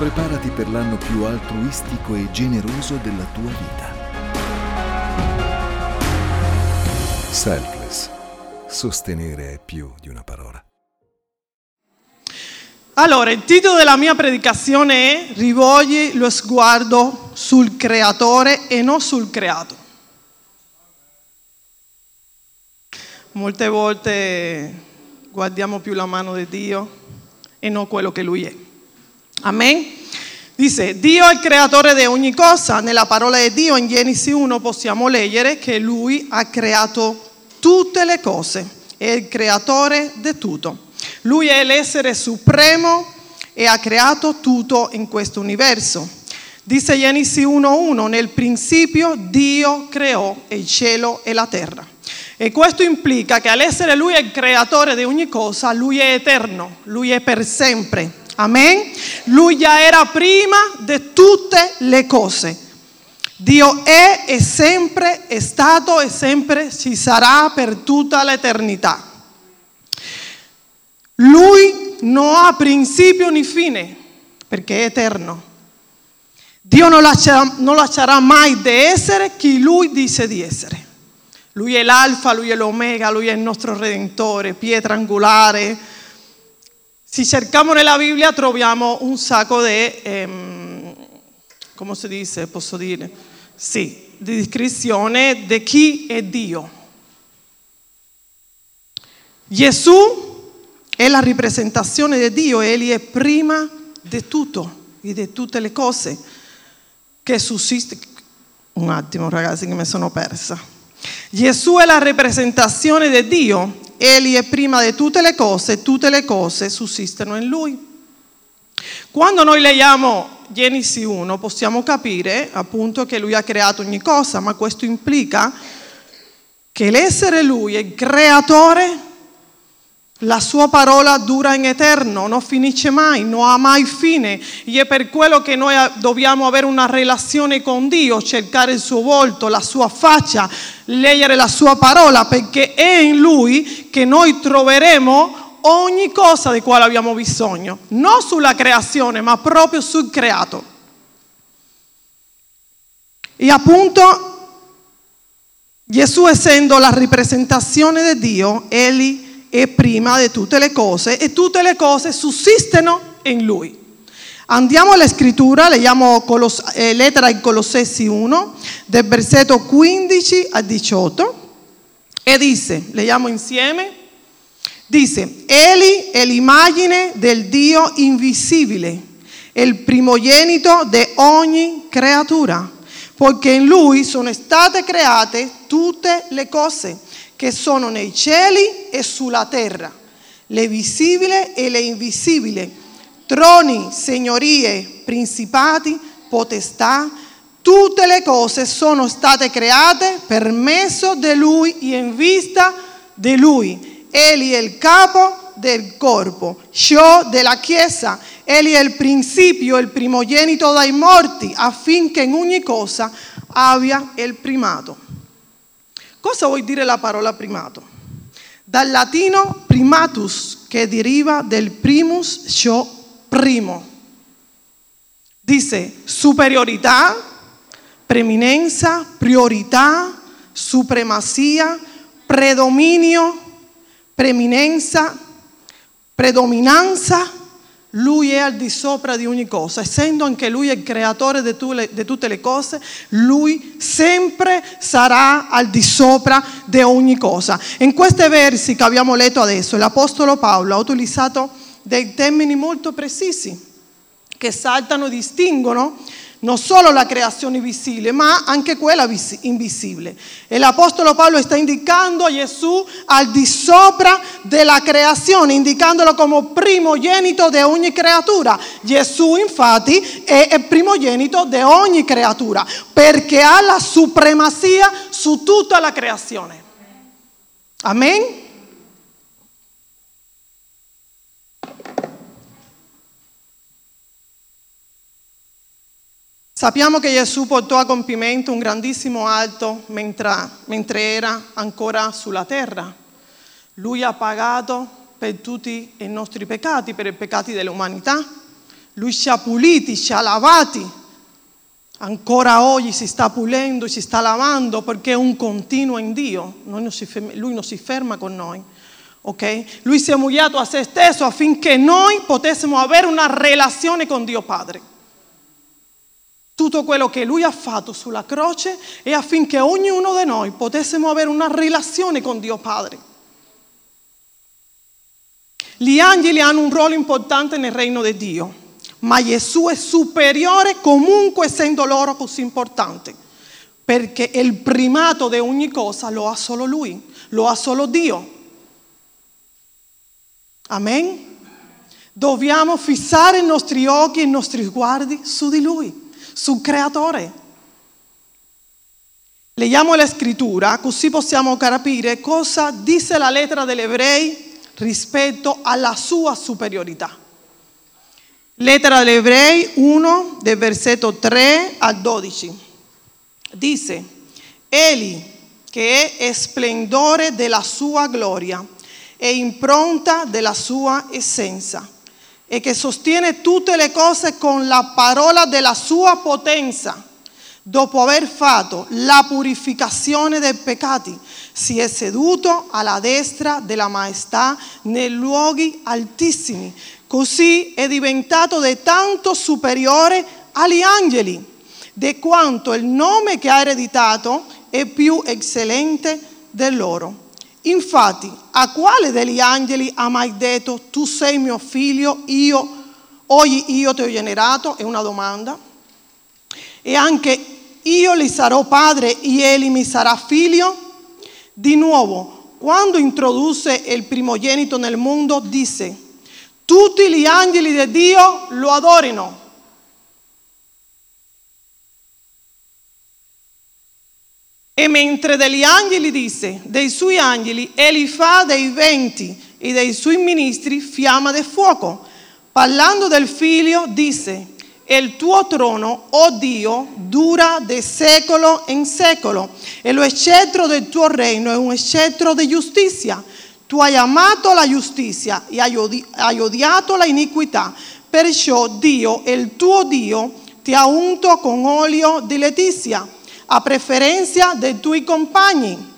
Preparati per l'anno più altruistico e generoso della tua vita. Selfless. Sostenere è più di una parola. Allora, il titolo della mia predicazione è Rivolgi lo sguardo sul creatore e non sul creato. Molte volte guardiamo più la mano di Dio e non quello che Lui è. Amen. Dice, Dio è il creatore di ogni cosa. Nella parola di Dio in Genesi 1 possiamo leggere che Lui ha creato tutte le cose, è il creatore di tutto. Lui è l'essere supremo e ha creato tutto in questo universo. Dice Genesi 1.1, nel principio Dio creò il cielo e la terra. E questo implica che all'essere Lui il creatore di ogni cosa, Lui è eterno, Lui è per sempre. Amen? Lui già era prima di tutte le cose. Dio è e sempre è stato e sempre ci sarà per tutta l'eternità. Lui non ha principio né fine, perché è eterno. Dio non lascerà, non lascerà mai di essere chi Lui dice di essere. Lui è l'alfa, lui è l'omega, lui è il nostro redentore, pietra angolare. Se cerchiamo nella Bibbia troviamo un sacco di, ehm, come si dice, posso dire? Sì, di descrizione di chi è Dio. Gesù è la rappresentazione di Dio, egli è prima di tutto e di tutte le cose che sussistono. Un attimo ragazzi che mi sono persa. Gesù è la rappresentazione di Dio, Egli è prima di tutte le cose, tutte le cose sussistono in Lui. Quando noi leggiamo Genesi 1 possiamo capire appunto che Lui ha creato ogni cosa, ma questo implica che l'essere Lui, il creatore, la sua parola dura in eterno, non finisce mai, non ha mai fine e è per quello che noi dobbiamo avere una relazione con Dio, cercare il suo volto, la sua faccia, leggere la sua parola, perché è in Lui che noi troveremo ogni cosa di quale abbiamo bisogno, non sulla creazione, ma proprio sul creato. E appunto Gesù essendo la rappresentazione di Dio, egli è prima di tutte le cose e tutte le cose sussistono in Lui. Andiamo alla scrittura, leggiamo Colos- eh, lettera in Colossesi 1, del versetto 15 a 18, e dice, leggiamo insieme, dice, Egli è l'immagine del Dio invisibile, il primogenito di ogni creatura, poiché in Lui sono state create tutte le cose che sono nei cieli e sulla terra, le visibili e le invisibili, troni, signorie, principati, potestà, tutte le cose sono state create per mezzo di Lui e in vista di Lui. Egli è il capo del corpo, ciò della Chiesa. Egli è il principio, il primogenito dai morti, affinché in ogni cosa abbia il primato. Cosa vuol dire la parola primato? Dal latino primatus, che deriva del primus, cioè primo. Dice superiorità, preminenza, priorità, supremazia, predominio, preminenza, predominanza, lui è al di sopra di ogni cosa, essendo anche Lui il creatore di, tutte le cose, Lui sempre sarà al di sopra di ogni cosa. In questi versi che abbiamo letto adesso, l'Apostolo Paolo ha utilizzato dei termini molto precisi che saltano distinguono non solo la creazione visibile, ma anche quella invisibile. E l'Apostolo Paolo sta indicando a Gesù al di sopra della creazione, indicandolo come primogenito di ogni creatura. Gesù infatti è il primogenito di ogni creatura, perché ha la supremazia su tutta la creazione. Amen? Sappiamo che Gesù portò a compimento un grandissimo atto mentre, mentre era ancora sulla terra. Lui ha pagato per tutti i nostri peccati, per i peccati dell'umanità. Lui ci ha puliti, ci ha lavati. Ancora oggi si sta pulendo, si sta lavando perché è un continuo in Dio. Non ferma, lui non si ferma con noi. Okay? Lui si è umiliato a se stesso affinché noi potessimo avere una relazione con Dio Padre. Tutto quello che Lui ha fatto sulla croce è affinché ognuno di noi potessimo avere una relazione con Dio Padre. Gli angeli hanno un ruolo importante nel regno di Dio, ma Gesù è superiore comunque essendo loro così importante, perché il primato di ogni cosa lo ha solo Lui, lo ha solo Dio. Amen? Dobbiamo fissare i nostri occhi e i nostri sguardi su di Lui, sul Creatore. Leggiamo la scrittura così possiamo capire cosa dice la lettera degli ebrei rispetto alla sua superiorità. Lettera agli Ebrei 1, del versetto 3 al 12. Dice, Egli che è splendore della sua gloria e impronta della sua essenza e che sostiene tutte le cose con la parola della sua potenza dopo aver fatto la purificazione dei peccati, si è seduto alla destra della maestà nei luoghi altissimi. Così è diventato di tanto superiore agli angeli, di quanto il nome che ha ereditato è più eccellente del loro. Infatti, a quale degli angeli ha mai detto tu sei mio figlio, io, oggi io ti ho generato? È una domanda. E anche io gli sarò padre e egli mi sarà figlio? Di nuovo, quando introdusse il primogenito nel mondo, disse, tutti gli angeli di Dio lo adorino. E mentre degli angeli disse, dei suoi angeli, egli fa dei venti e dei suoi ministri fiamma di fuoco. Parlando del figlio, disse, il tuo trono, oh Dio, dura di secolo in secolo e lo scettro del tuo regno è un scettro di giustizia. Tu hai amato la giustizia e hai, odi- hai odiato la iniquità. Perciò Dio, il tuo Dio, ti ha unto con olio di letizia, a preferenza dei tuoi compagni.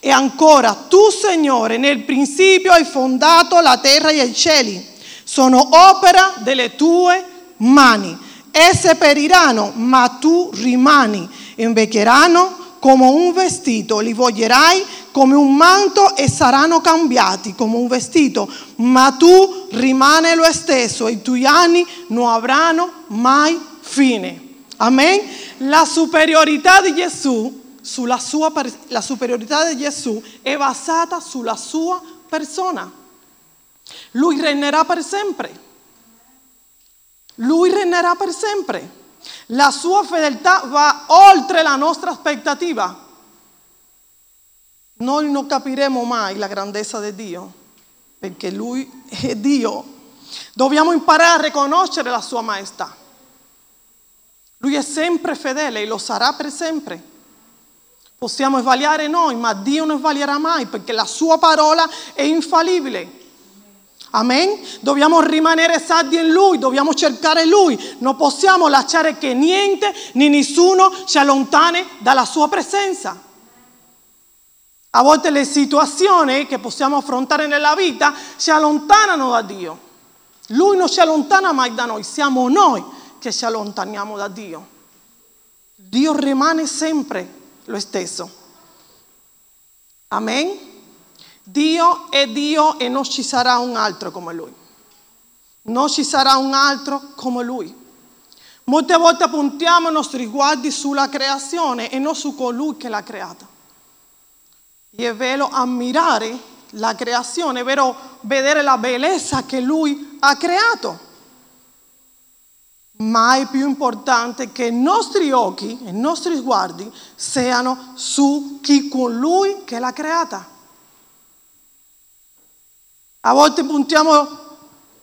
E ancora, tu Signore, nel principio hai fondato la terra e i cieli. Sono opera delle tue mani. Esse periranno, ma tu rimani. Invecchieranno come un vestito, li voglierai come un manto e saranno cambiati come un vestito, ma tu rimani lo stesso i tuoi anni non avranno mai fine. Amen? La superiorità di Gesù, sulla sua, la superiorità di Gesù è basata sulla sua persona. Lui regnerà per sempre. Lui regnerà per sempre. La sua fedeltà va oltre la nostra aspettativa. Noi non capiremo mai la grandezza di Dio, perché Lui è Dio. Dobbiamo imparare a riconoscere la sua maestà. Lui è sempre fedele e lo sarà per sempre. Possiamo sbagliare noi, ma Dio non sbaglierà mai perché la sua parola è infallibile. Amen? Dobbiamo rimanere saldi in Lui, dobbiamo cercare Lui. Non possiamo lasciare che niente né nessuno ci allontani dalla Sua presenza. A volte le situazioni che possiamo affrontare nella vita ci allontanano da Dio. Lui non ci allontana mai da noi, siamo noi che ci allontaniamo da Dio. Dio rimane sempre lo stesso. Amen? Dio è Dio e non ci sarà un altro come Lui. Non ci sarà un altro come Lui. Molte volte puntiamo i nostri sguardi sulla creazione e non su colui che l'ha creata. E è vero ammirare la creazione, è vero vedere la bellezza che Lui ha creato. Ma è più importante che i nostri occhi i nostri sguardi siano su chi con Lui che l'ha creata. A volte puntiamo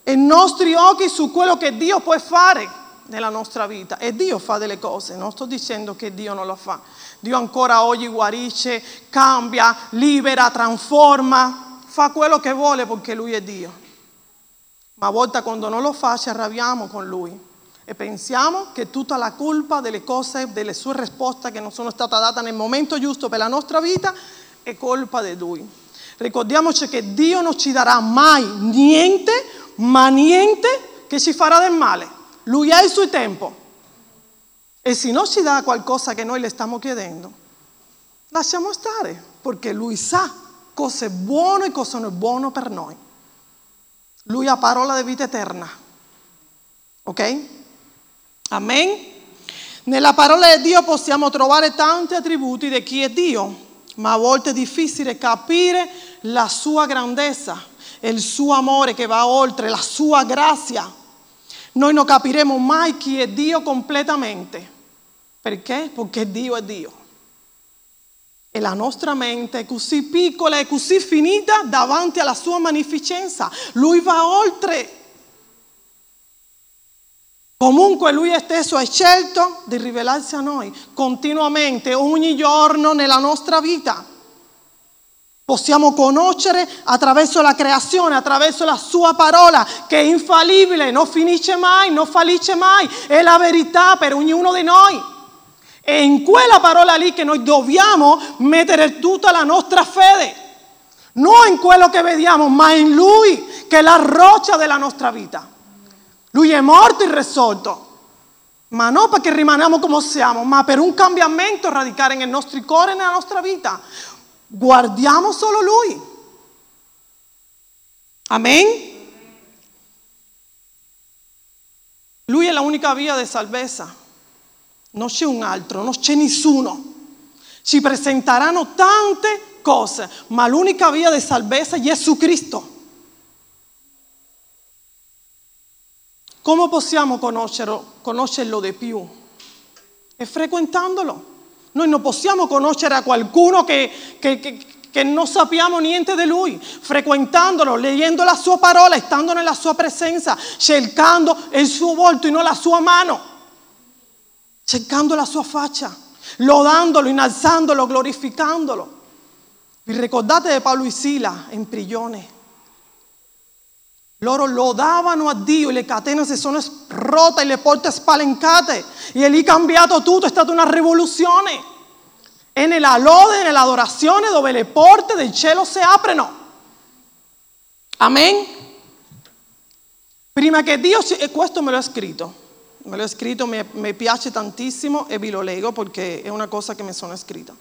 i nostri occhi su quello che Dio può fare nella nostra vita e Dio fa delle cose, non sto dicendo che Dio non lo fa. Dio ancora oggi guarisce, cambia, libera, trasforma, fa quello che vuole perché Lui è Dio. Ma a volte quando non lo fa ci arrabbiamo con lui e pensiamo che tutta la colpa delle cose, delle sue risposte che non sono state date nel momento giusto per la nostra vita è colpa di lui. Ricordiamoci che Dio non ci darà mai niente, ma niente che ci farà del male. Lui ha il suo tempo. E se non ci dà qualcosa che noi le stiamo chiedendo, lasciamo stare, perché Lui sa cosa è buono e cosa non è buono per noi. Lui ha parola di vita eterna. Ok? Amen? Nella parola di Dio possiamo trovare tanti attributi di chi è Dio, ma a volte è difficile capire la sua grandezza, il suo amore che va oltre, la sua grazia. Noi non capiremo mai chi è Dio completamente. Perché? Perché Dio è Dio. E la nostra mente è così piccola e così finita davanti alla sua magnificenza. Lui va oltre. Comunque lui stesso ha scelto di rivelarsi a noi continuamente, ogni giorno nella nostra vita. Possiamo conoscere attraverso la creazione, attraverso la sua parola, che è infallibile, non finisce mai, non fallisce mai, è la verità per ognuno di noi. È in quella parola lì che noi dobbiamo mettere tutta la nostra fede. Non in quello che vediamo, ma in Lui, che è la roccia della nostra vita. Lui è morto e risolto. Ma non perché rimaniamo come siamo, ma per un cambiamento radicare nel nostro cuore e nella nostra vita. Guardiamo solo Lui. Amen. Lui è l'unica via di salvezza. Non c'è un altro, non c'è nessuno. Ci presenteranno tante cose, ma l'unica via di salvezza è Gesù Cristo. Come possiamo conoscerlo, conoscerlo di più? È frequentandolo. Noi non possiamo conoscere a qualcuno che, che, che, che non sappiamo niente di lui, frequentandolo, leggendo la sua parola, stando nella sua presenza, cercando il suo volto e non la sua mano, cercando la sua faccia, lodandolo, innalzandolo, glorificandolo. Vi ricordate di Paolo e Sila in prigione? Loro lodavano a Dio, le catene si sono rotte, le porte spalancate e lì è cambiato tutto, è stata una rivoluzione. È nella lode, nell'adorazione dove le porte del cielo si aprono. Amen. Prima che Dio, ci... e questo me l'ho scritto, me l'ho scritto, mi, mi piace tantissimo e vi lo leggo perché è una cosa che mi sono scritta.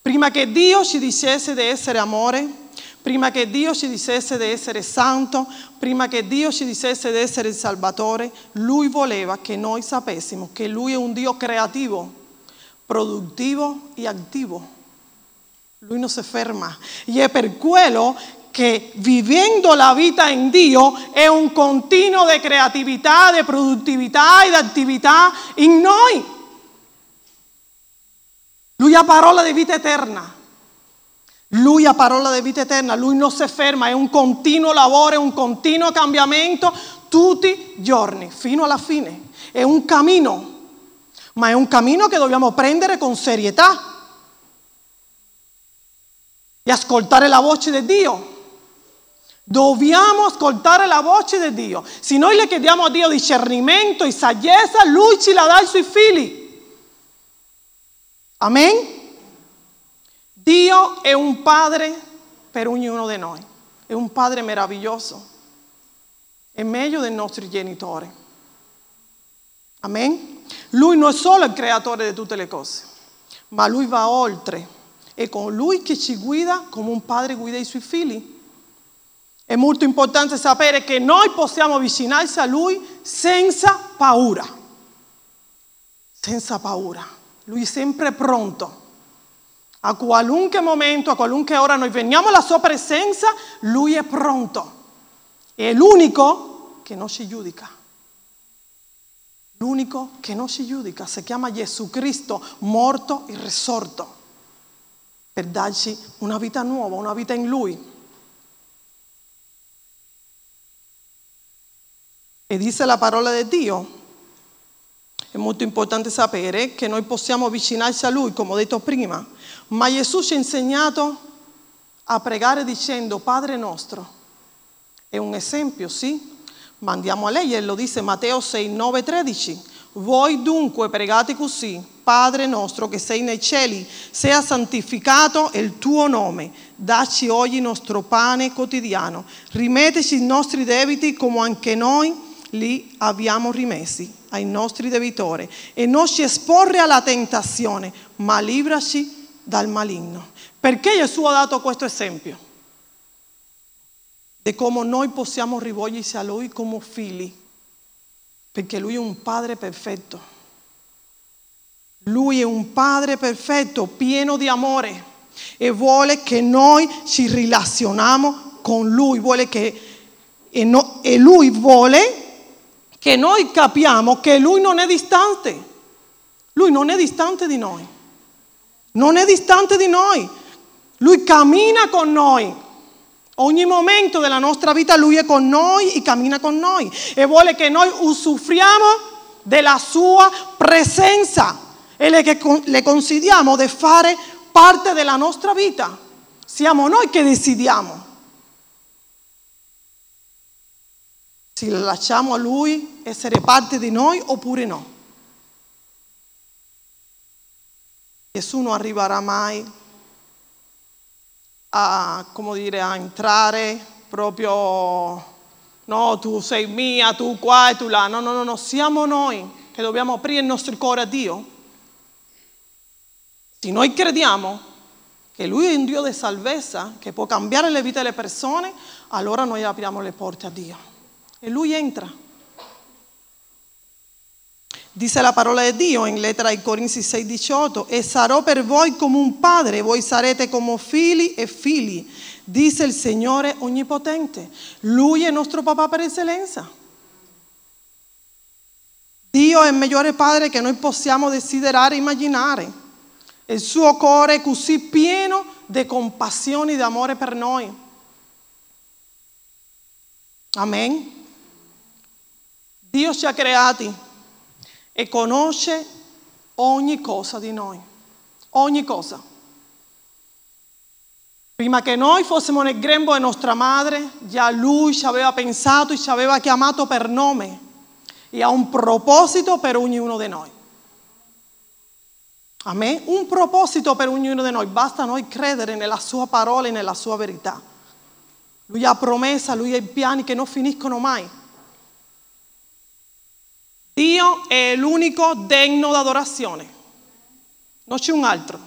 Prima che Dio ci dicesse di essere amore, prima che Dio ci dicesse di essere santo, prima che Dio ci dicesse di essere il Salvatore, Lui voleva che noi sapessimo che Lui è un Dio creativo, produttivo e attivo. Lui non si ferma. E è per quello che vivendo la vita in Dio è un continuo di creatività, di produttività e di attività in noi. Lui ha parola di vita eterna. Lui ha parola di vita eterna, lui non si ferma, è un continuo lavoro, è un continuo cambiamento tutti i giorni, fino alla fine. È un cammino, ma è un cammino che dobbiamo prendere con serietà e ascoltare la voce di Dio. Dobbiamo ascoltare la voce di Dio. Se noi le chiediamo a Dio discernimento e saggezza, Lui ci la dà ai suoi figli. Amen. Dio è un padre per ognuno di noi, è un padre meraviglioso, è meglio dei nostri genitori. Amen? Lui non è solo il creatore di tutte le cose, ma lui va oltre. È con lui che ci guida come un padre guida i suoi figli. È molto importante sapere che noi possiamo avvicinarci a lui senza paura. Senza paura. Lui è sempre pronto a qualunque momento, a qualunque ora noi veniamo alla sua presenza, lui è pronto. È l'unico che non ci giudica. L'unico che non ci giudica si chiama Gesù Cristo, morto e risorto, per darci una vita nuova, una vita in Lui. E dice la parola di Dio, è molto importante sapere che noi possiamo avvicinarci a Lui, come ho detto prima, ma Gesù ci ha insegnato a pregare dicendo Padre nostro. È un esempio, sì, Ma andiamo a leggere, lo dice Matteo 6, 9, 13. Voi dunque pregate così, Padre nostro che sei nei cieli, sia santificato il tuo nome, dacci oggi il nostro pane quotidiano, rimetteci i nostri debiti come anche noi li abbiamo rimessi ai nostri debitori e non ci esporre alla tentazione, ma libraci dal maligno. Perché Gesù ha dato questo esempio? Di come noi possiamo rivolgerci a Lui come figli perché lui è un padre perfetto. Lui è un padre perfetto, pieno di amore e vuole che noi ci relazioniamo con lui, vuole che, e, no, e lui vuole che noi capiamo che lui non è distante. Lui non è distante di noi. Non è distante di noi. Lui cammina con noi. Ogni momento della nostra vita Lui è con noi e cammina con noi e vuole che noi usufruiamo della sua presenza e le, le consigliamo di fare parte della nostra vita. Siamo noi che decidiamo. Se lasciamo a Lui essere parte di noi oppure no. Nessuno arriverà mai a, dire, a entrare proprio, no, tu sei mia, tu qua e tu là. No, no, no, no, siamo noi che dobbiamo aprire il nostro cuore a Dio. Se noi crediamo che Lui è un Dio di salvezza, che può cambiare le vite delle persone, allora noi apriamo le porte a Dio. E Lui entra. Dice la parola di Dio in lettera ai Corinzi 6:18, e sarò per voi come un padre, voi sarete come figli e figli, dice il Signore Onnipotente. Lui è nostro papà per eccellenza. Dio è il migliore padre che noi possiamo desiderare e immaginare. Il suo cuore è così pieno di compassione e di amore per noi. Amen. Dio ci ha creati e conosce ogni cosa di noi, ogni cosa. Prima che noi fossimo nel grembo di nostra madre, già lui ci aveva pensato e ci aveva chiamato per nome e ha un proposito per ognuno di noi. Amen? Un proposito per ognuno di noi, basta noi credere nella sua parola e nella sua verità. Lui ha promessa, lui ha piani che non finiscono mai. Dio è l'unico degno d'adorazione, non c'è un altro.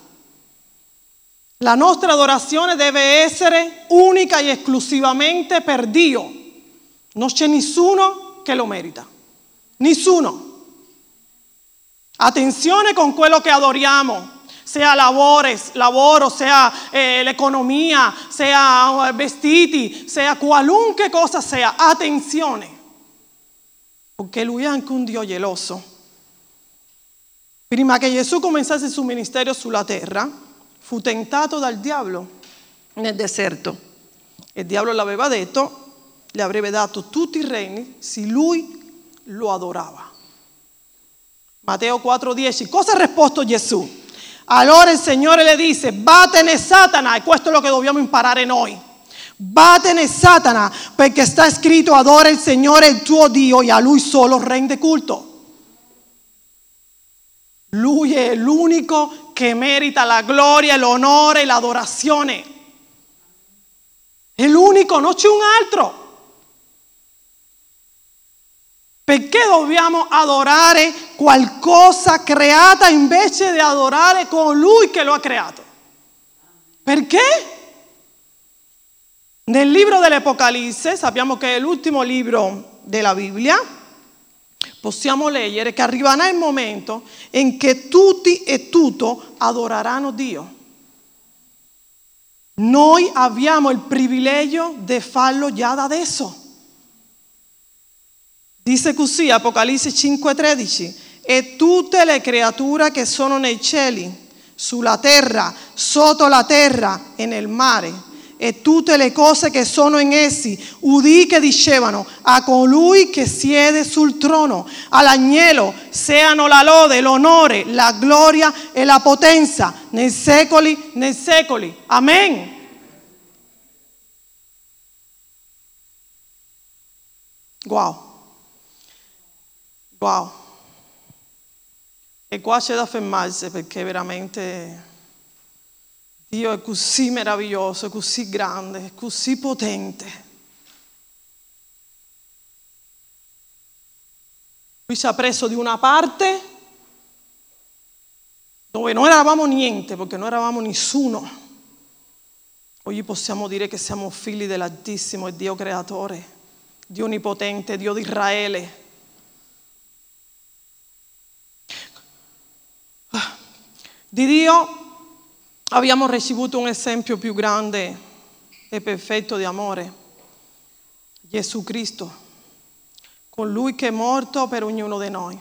La nostra adorazione deve essere unica e esclusivamente per Dio. Non c'è nessuno che lo merita. Nessuno. Attenzione con quello che adoriamo, sia lavores, lavoro, sia eh, l'economia, sia eh, vestiti, sia qualunque cosa sia. Attenzione perché lui è anche un Dio geloso. Prima che Gesù cominciasse il suo ministero sulla terra, fu tentato dal diavolo nel deserto. Il diavolo l'aveva detto, gli avrebbe dato tutti i regni se lui lo adorava. Matteo 4:10, cosa ha risposto Gesù? Allora il Signore le disse, vattene Satana, e questo è lo che dobbiamo imparare noi. Vattene Satana, perché sta scritto adora il Signore il tuo Dio e a Lui solo rende culto. Lui è l'unico che merita la gloria, l'onore e l'adorazione. È l'unico, non c'è un altro. Perché dobbiamo adorare qualcosa creata invece di adorare colui che lo ha creato? Perché? Nel libro dell'Apocalisse, sappiamo che è l'ultimo libro della Bibbia, possiamo leggere che arriverà il momento in cui tutti e tutto adoreranno Dio. Noi abbiamo il privilegio di farlo già da adesso. Dice così Apocalisse 5:13, e tutte le creature che sono nei cieli, sulla terra, sotto la terra e nel mare e tutte le cose che sono in essi, udì che dicevano a colui che siede sul trono, all'agnello, siano la lode, l'onore, la gloria e la potenza nei secoli, nei secoli. Amen. Wow. Wow. E qua c'è da fermarsi perché veramente Dio è così meraviglioso, così grande, così potente. Lui ci ha preso di una parte dove non eravamo niente, perché non eravamo nessuno. Oggi possiamo dire che siamo figli dell'Altissimo e Dio creatore, Dio onnipotente, Dio di Israele. Di Dio abbiamo ricevuto un esempio più grande e perfetto di amore, Gesù Cristo, con Lui che è morto per ognuno di noi,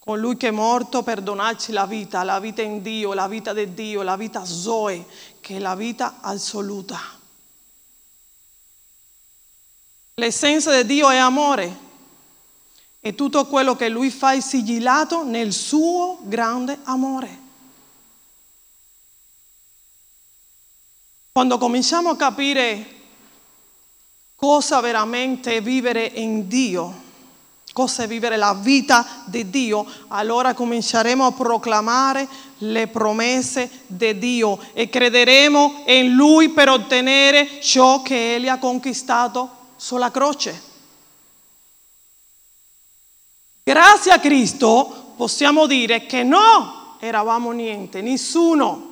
con Lui che è morto per donarci la vita, la vita in Dio, la vita di Dio, la vita Zoe, che è la vita assoluta. L'essenza di Dio è amore e tutto quello che Lui fa è sigillato nel suo grande amore. Quando cominciamo a capire cosa veramente vivere in Dio, cosa è vivere la vita di Dio, allora cominceremo a proclamare le promesse di Dio e crederemo in Lui per ottenere ciò che Egli ha conquistato sulla croce. Grazie a Cristo possiamo dire che no eravamo niente, nessuno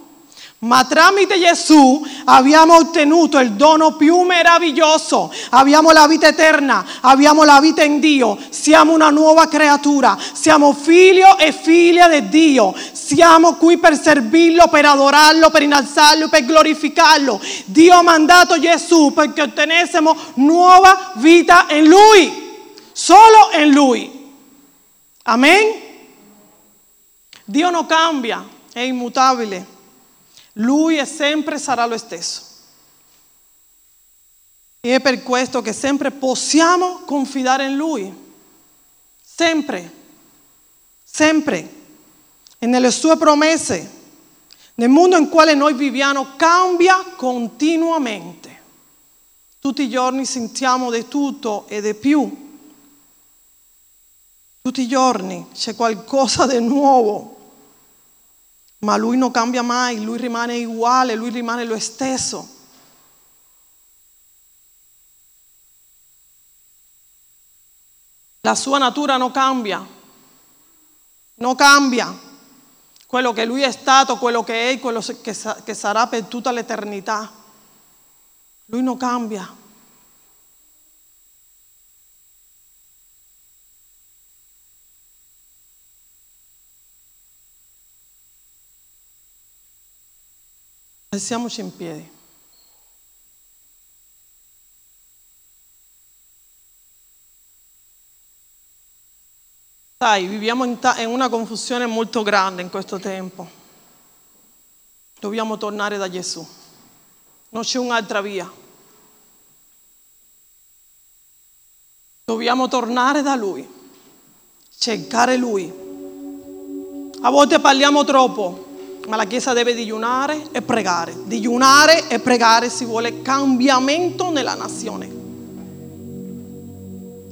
ma tramite Gesù abbiamo ottenuto il dono più meraviglioso. Abbiamo la vita eterna, abbiamo la vita in Dio. Siamo una nuova creatura, siamo figlio e figlia di Dio. Siamo qui per servirlo, per adorarlo, per innalzarlo, per glorificarlo. Dio ha mandato Gesù perché ottenessimo nuova vita in Lui, solo in Lui. Amen. Dio non cambia, è immutabile. Lui è sempre sarà lo stesso. E è per questo che sempre possiamo confidare in Lui. Sempre. Sempre. E nelle sue promesse. Nel mondo in quale noi viviamo cambia continuamente. Tutti i giorni sentiamo di tutto e di più. Tutti i giorni c'è qualcosa di nuovo ma lui non cambia mai, lui rimane uguale, lui rimane lo stesso. La sua natura non cambia, non cambia. Quello che lui è stato, quello che è, quello che sarà per tutta l'eternità. Lui non cambia. Alziamoci in piedi. Sai, viviamo in, ta- in una confusione molto grande in questo tempo. Dobbiamo tornare da Gesù. Non c'è un'altra via. Dobbiamo tornare da Lui, cercare Lui. A volte parliamo troppo, ma la Chiesa deve digiunare e pregare. Digiunare e pregare si vuole cambiamento nella nazione.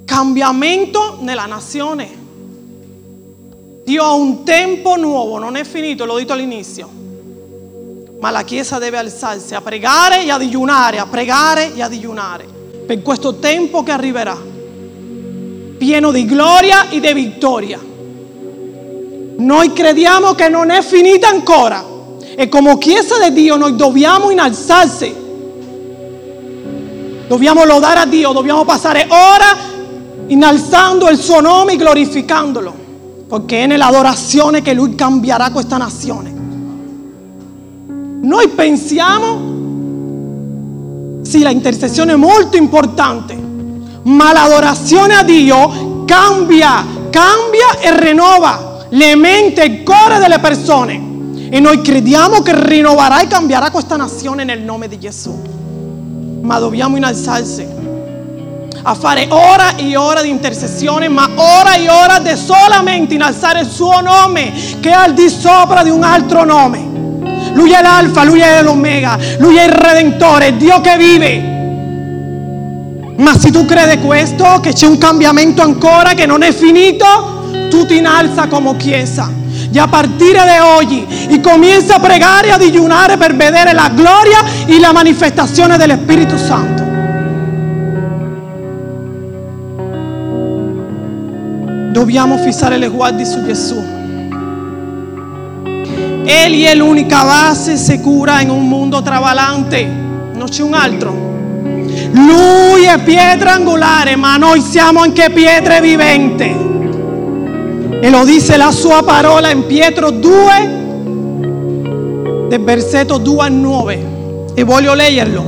Cambiamento nella nazione. Dio ha un tempo nuovo, non è finito, l'ho detto all'inizio. Ma la Chiesa deve alzarsi a pregare e a digiunare, a pregare e a digiunare per questo tempo che arriverà, pieno di gloria e di vittoria. Noi crediamo che non è finita ancora e come Chiesa di Dio noi dobbiamo innalzarsi. Dobbiamo lodare a Dio, dobbiamo passare ora innalzando il suo nome e glorificandolo, perché è nell'adorazione che Lui cambierà questa nazione. Noi pensiamo, sì, la intercessione è molto importante, ma l'adorazione a Dio cambia, cambia e rinnova le mente e il cuore delle persone. E noi crediamo che rinnoverà e cambierà questa nazione nel nome di Gesù. Ma dobbiamo innalzarsi a fare ora e ora di intercessione, ma ora e ora di solamente innalzare il suo nome che è al di sopra di un altro nome. Lui è l'alfa, lui è l'omega, lui è il redentore, Dio che vive. Ma se tu credi questo, che c'è un cambiamento ancora, che non è finito, tu ti innalza come chiesa. E a partire da oggi e comienza a pregare e a digiunare per la gloria e la manifestazione dello Spirito Santo. Dobbiamo fissare le guardie su Gesù. Egli è l'unica base sicura in un mondo trabalante, non c'è un altro. Lui è pietra angolare, ma noi siamo anche pietre viventi. E lo dice la sua parola in Pietro 2, del versetto 2 a 9. E voglio leggerlo.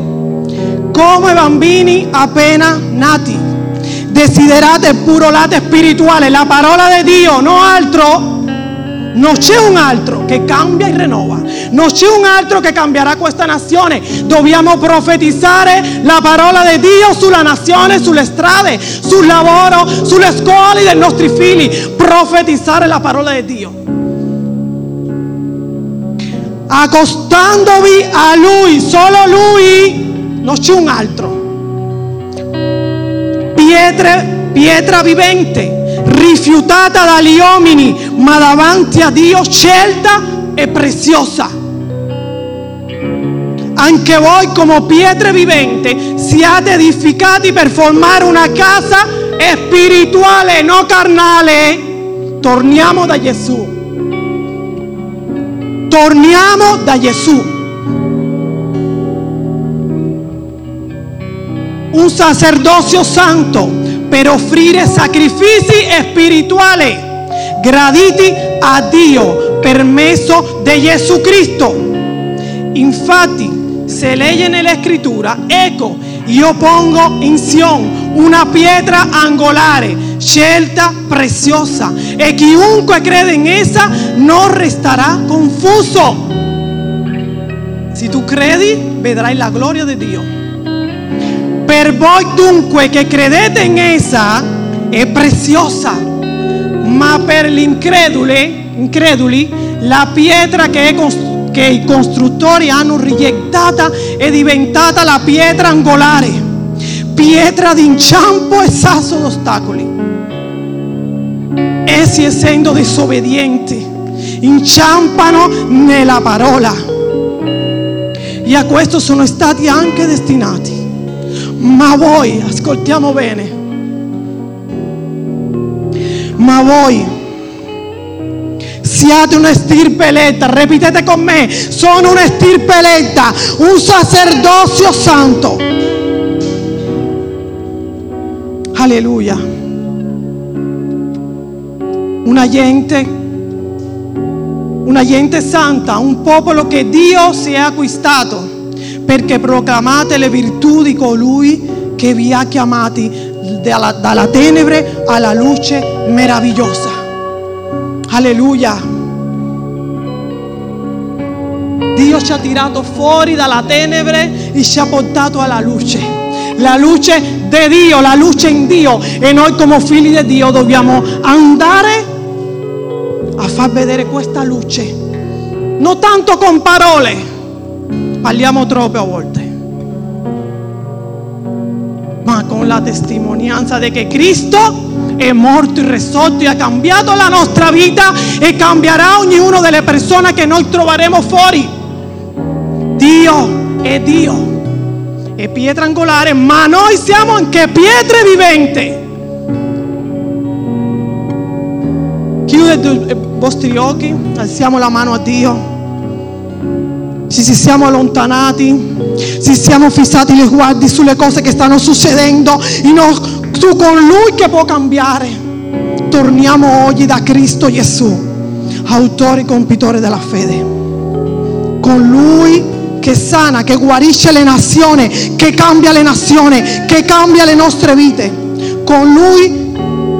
Come bambini appena nati, desiderate il puro lato spirituale, la parola di Dio, no altro. Non c'è un altro che cambia e rinnova. Non c'è un altro che cambierà questa nazione. Dobbiamo profetizzare la parola di Dio sulla nazione, sulle strade, sul lavoro, sulle scuole dei nostri figli. Profetizzare la parola di Dio. Accostandovi a Lui, solo Lui, non c'è un altro. Pietre, pietra vivente, rifiutata dagli uomini, ma davanti a Dio scelta e preziosa. Anche voi come pietre viventi siate edificati per formare una casa spirituale, non carnale. Torniamo da Gesù. Torniamo da Gesù. Un sacerdozio santo per offrire sacrifici spirituali graditi a Dio per mezzo di Gesù Cristo. Infatti, se legge nella scrittura, ecco, io pongo in Sion una pietra angolare, scelta preziosa, e chiunque crede in essa non resterà confuso. Se tu credi, vedrai la gloria di Dio. Per voi dunque che credete in essa, è preziosa ma per gli increduli, la pietra che, cons- che, i costruttori hanno rigettata è diventata la pietra angolare, pietra d'inciampo e sasso d'ostacoli. Essi essendo disobbedienti, inciampano nella parola e a questo sono stati anche destinati. Ma voi, ascoltiamo bene, ma voi siate una stirpe eletta, ripetete con me, sono una stirpe eletta, un sacerdozio santo. Alleluia. Una gente, una gente santa, un popolo che Dio si è acquistato perché proclamate le virtù di colui che vi ha chiamati dalla, dalla tenebre alla luce meravigliosa. Alleluia. Dio ci ha tirato fuori dalla tenebre e ci ha portato alla luce. La luce di Dio, la luce in Dio. E noi come figli di Dio dobbiamo andare a far vedere questa luce. Non tanto con parole, parliamo troppo a volte ma con la testimonianza di che Cristo è morto e risorto e ha cambiato la nostra vita e cambierà ognuno delle persone che noi troveremo fuori. Dio è Dio, è pietra angolare, ma noi siamo anche pietre viventi. Chiudete i vostri occhi, alziamo la mano a Dio. Ci siamo allontanati, se siamo fissati gli sguardi sulle cose che stanno succedendo, su con Lui che può cambiare. Torniamo oggi da Cristo Gesù, autore e compitore della fede. Con Lui che sana, che guarisce le nazioni, che cambia le nazioni, che cambia le nostre vite. Con Lui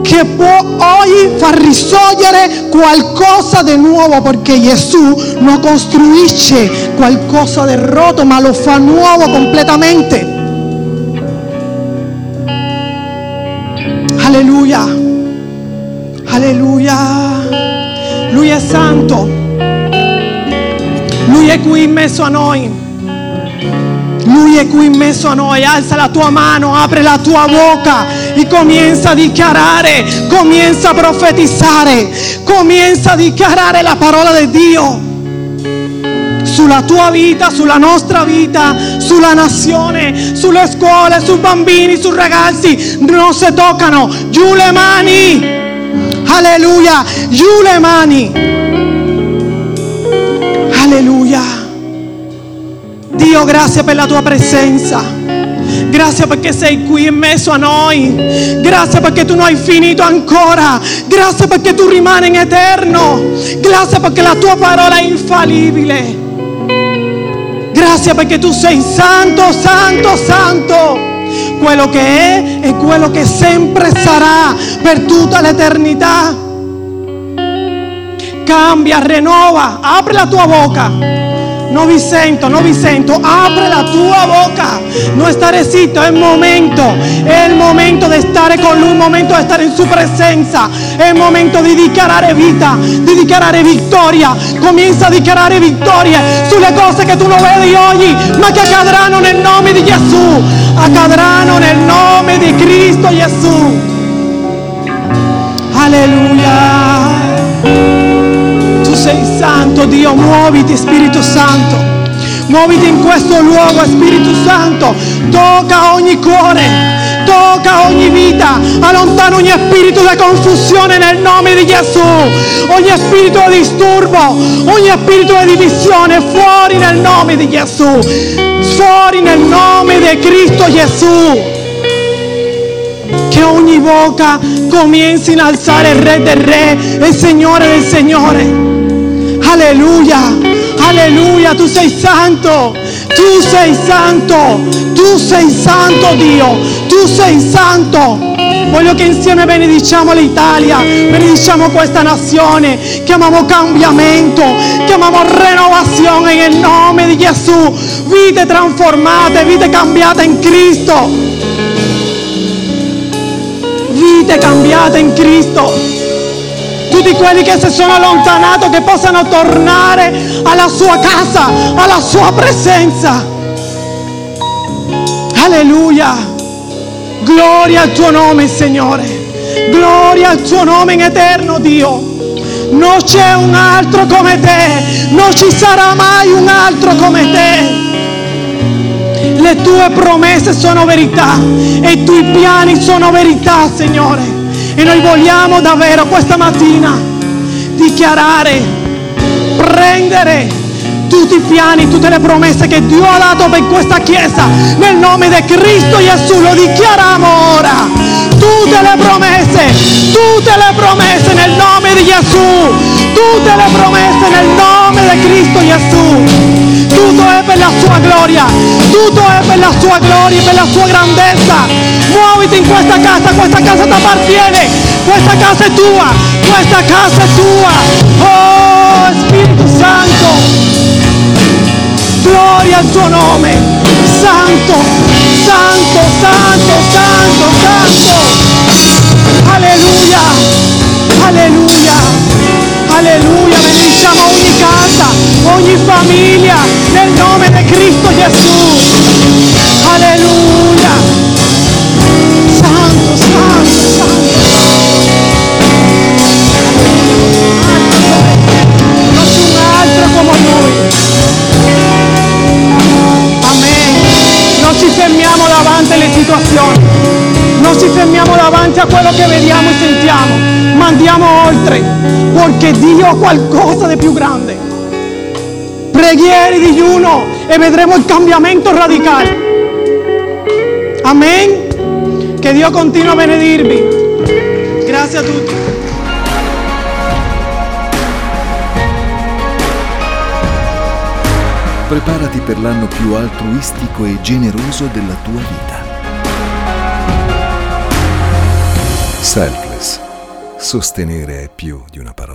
che può oggi far risorgere qualcosa di nuovo perché Gesù non costruisce qualcosa di rotto ma lo fa nuovo completamente. Alleluia, alleluia. Lui è santo, Lui è qui in mezzo a noi. Lui è qui in mezzo a noi, alza la tua mano, apre la tua bocca e comienza a dichiarare, comienza a profetizzare, comienza a dichiarare la parola di Dio sulla tua vita, sulla nostra vita, sulla nazione, sulle scuole, sui bambini, sui ragazzi. Non si toccano. Giù le mani. Alleluia. Giù le mani. Alleluia. Dio, grazie per la tua presenza. Grazie perché sei qui in mezzo a noi. Grazie perché tu non hai finito ancora. Grazie perché tu rimani in eterno. Grazie perché la tua parola è infallibile. Grazie perché tu sei santo, santo, santo. Quello che è e quello che sempre sarà per tutta l'eternità. Cambia, rinnova, apri la tua bocca. Non vi sento, non vi sento. Apre la tua bocca. Non stare zitto, è il momento. È il momento di stare con Lui, il momento di stare in Sua presenza. È il momento di dichiarare vita, di dichiarare vittoria. Comienza a dichiarare vittorie sulle cose che tu non vedi oggi, ma che accadranno nel nome di Gesù. Accadranno nel nome di Cristo Gesù. Alleluia sei santo, Dio, muoviti Spirito Santo. Muoviti in questo luogo, Spirito Santo. Tocca ogni cuore, tocca ogni vita, allontana ogni spirito di confusione nel nome di Gesù, ogni spirito di disturbo, ogni spirito di divisione, fuori nel nome di Gesù, fuori nel nome di Cristo Gesù. Che ogni bocca comienzi a alzare il Re del Re, il Signore del Signore. Alleluia, alleluia, tu sei santo, tu sei santo, tu sei santo Dio, tu sei santo. Voglio che insieme benediciamo l'Italia, benediciamo questa nazione, chiamiamo cambiamento, chiamiamo rinnovazione nel nome di Gesù, vite trasformate, vite cambiate in Cristo, vite cambiate in Cristo tutti quelli che si sono allontanato che possano tornare alla sua casa, alla sua presenza. Alleluia. Gloria al tuo nome, Signore. Gloria al tuo nome in eterno, Dio. Non c'è un altro come te, non ci sarà mai un altro come te. Le tue promesse sono verità e i tuoi piani sono verità, Signore. E noi vogliamo davvero questa mattina dichiarare, prendere tutti i piani, tutte le promesse che Dio ha dato per questa chiesa. Nel nome di Cristo Gesù lo dichiariamo ora. Tutte le promesse, tutte le promesse nel nome di Gesù. Tutte le promesse nel nome di Cristo Gesù tutto è per la sua gloria, tutto è per la sua gloria, per la sua grandezza. Muoviti in questa casa, questa casa ti appartiene, questa casa è tua, questa casa è tua. Oh Spirito Santo, gloria al tuo nome, Santo, Santo, Santo, Santo, Santo. Alleluia, alleluia. Alleluia, benediciamo ogni casa, ogni famiglia, nel nome di Cristo Gesù. Perché Dio ha qualcosa di più grande. Preghiere, digiuno e vedremo il cambiamento radicale. Amen. Che Dio continua a benedirvi. Grazie a tutti. Preparati per l'anno più altruistico e generoso della tua vita. Selfless Sostenere è più di una parola.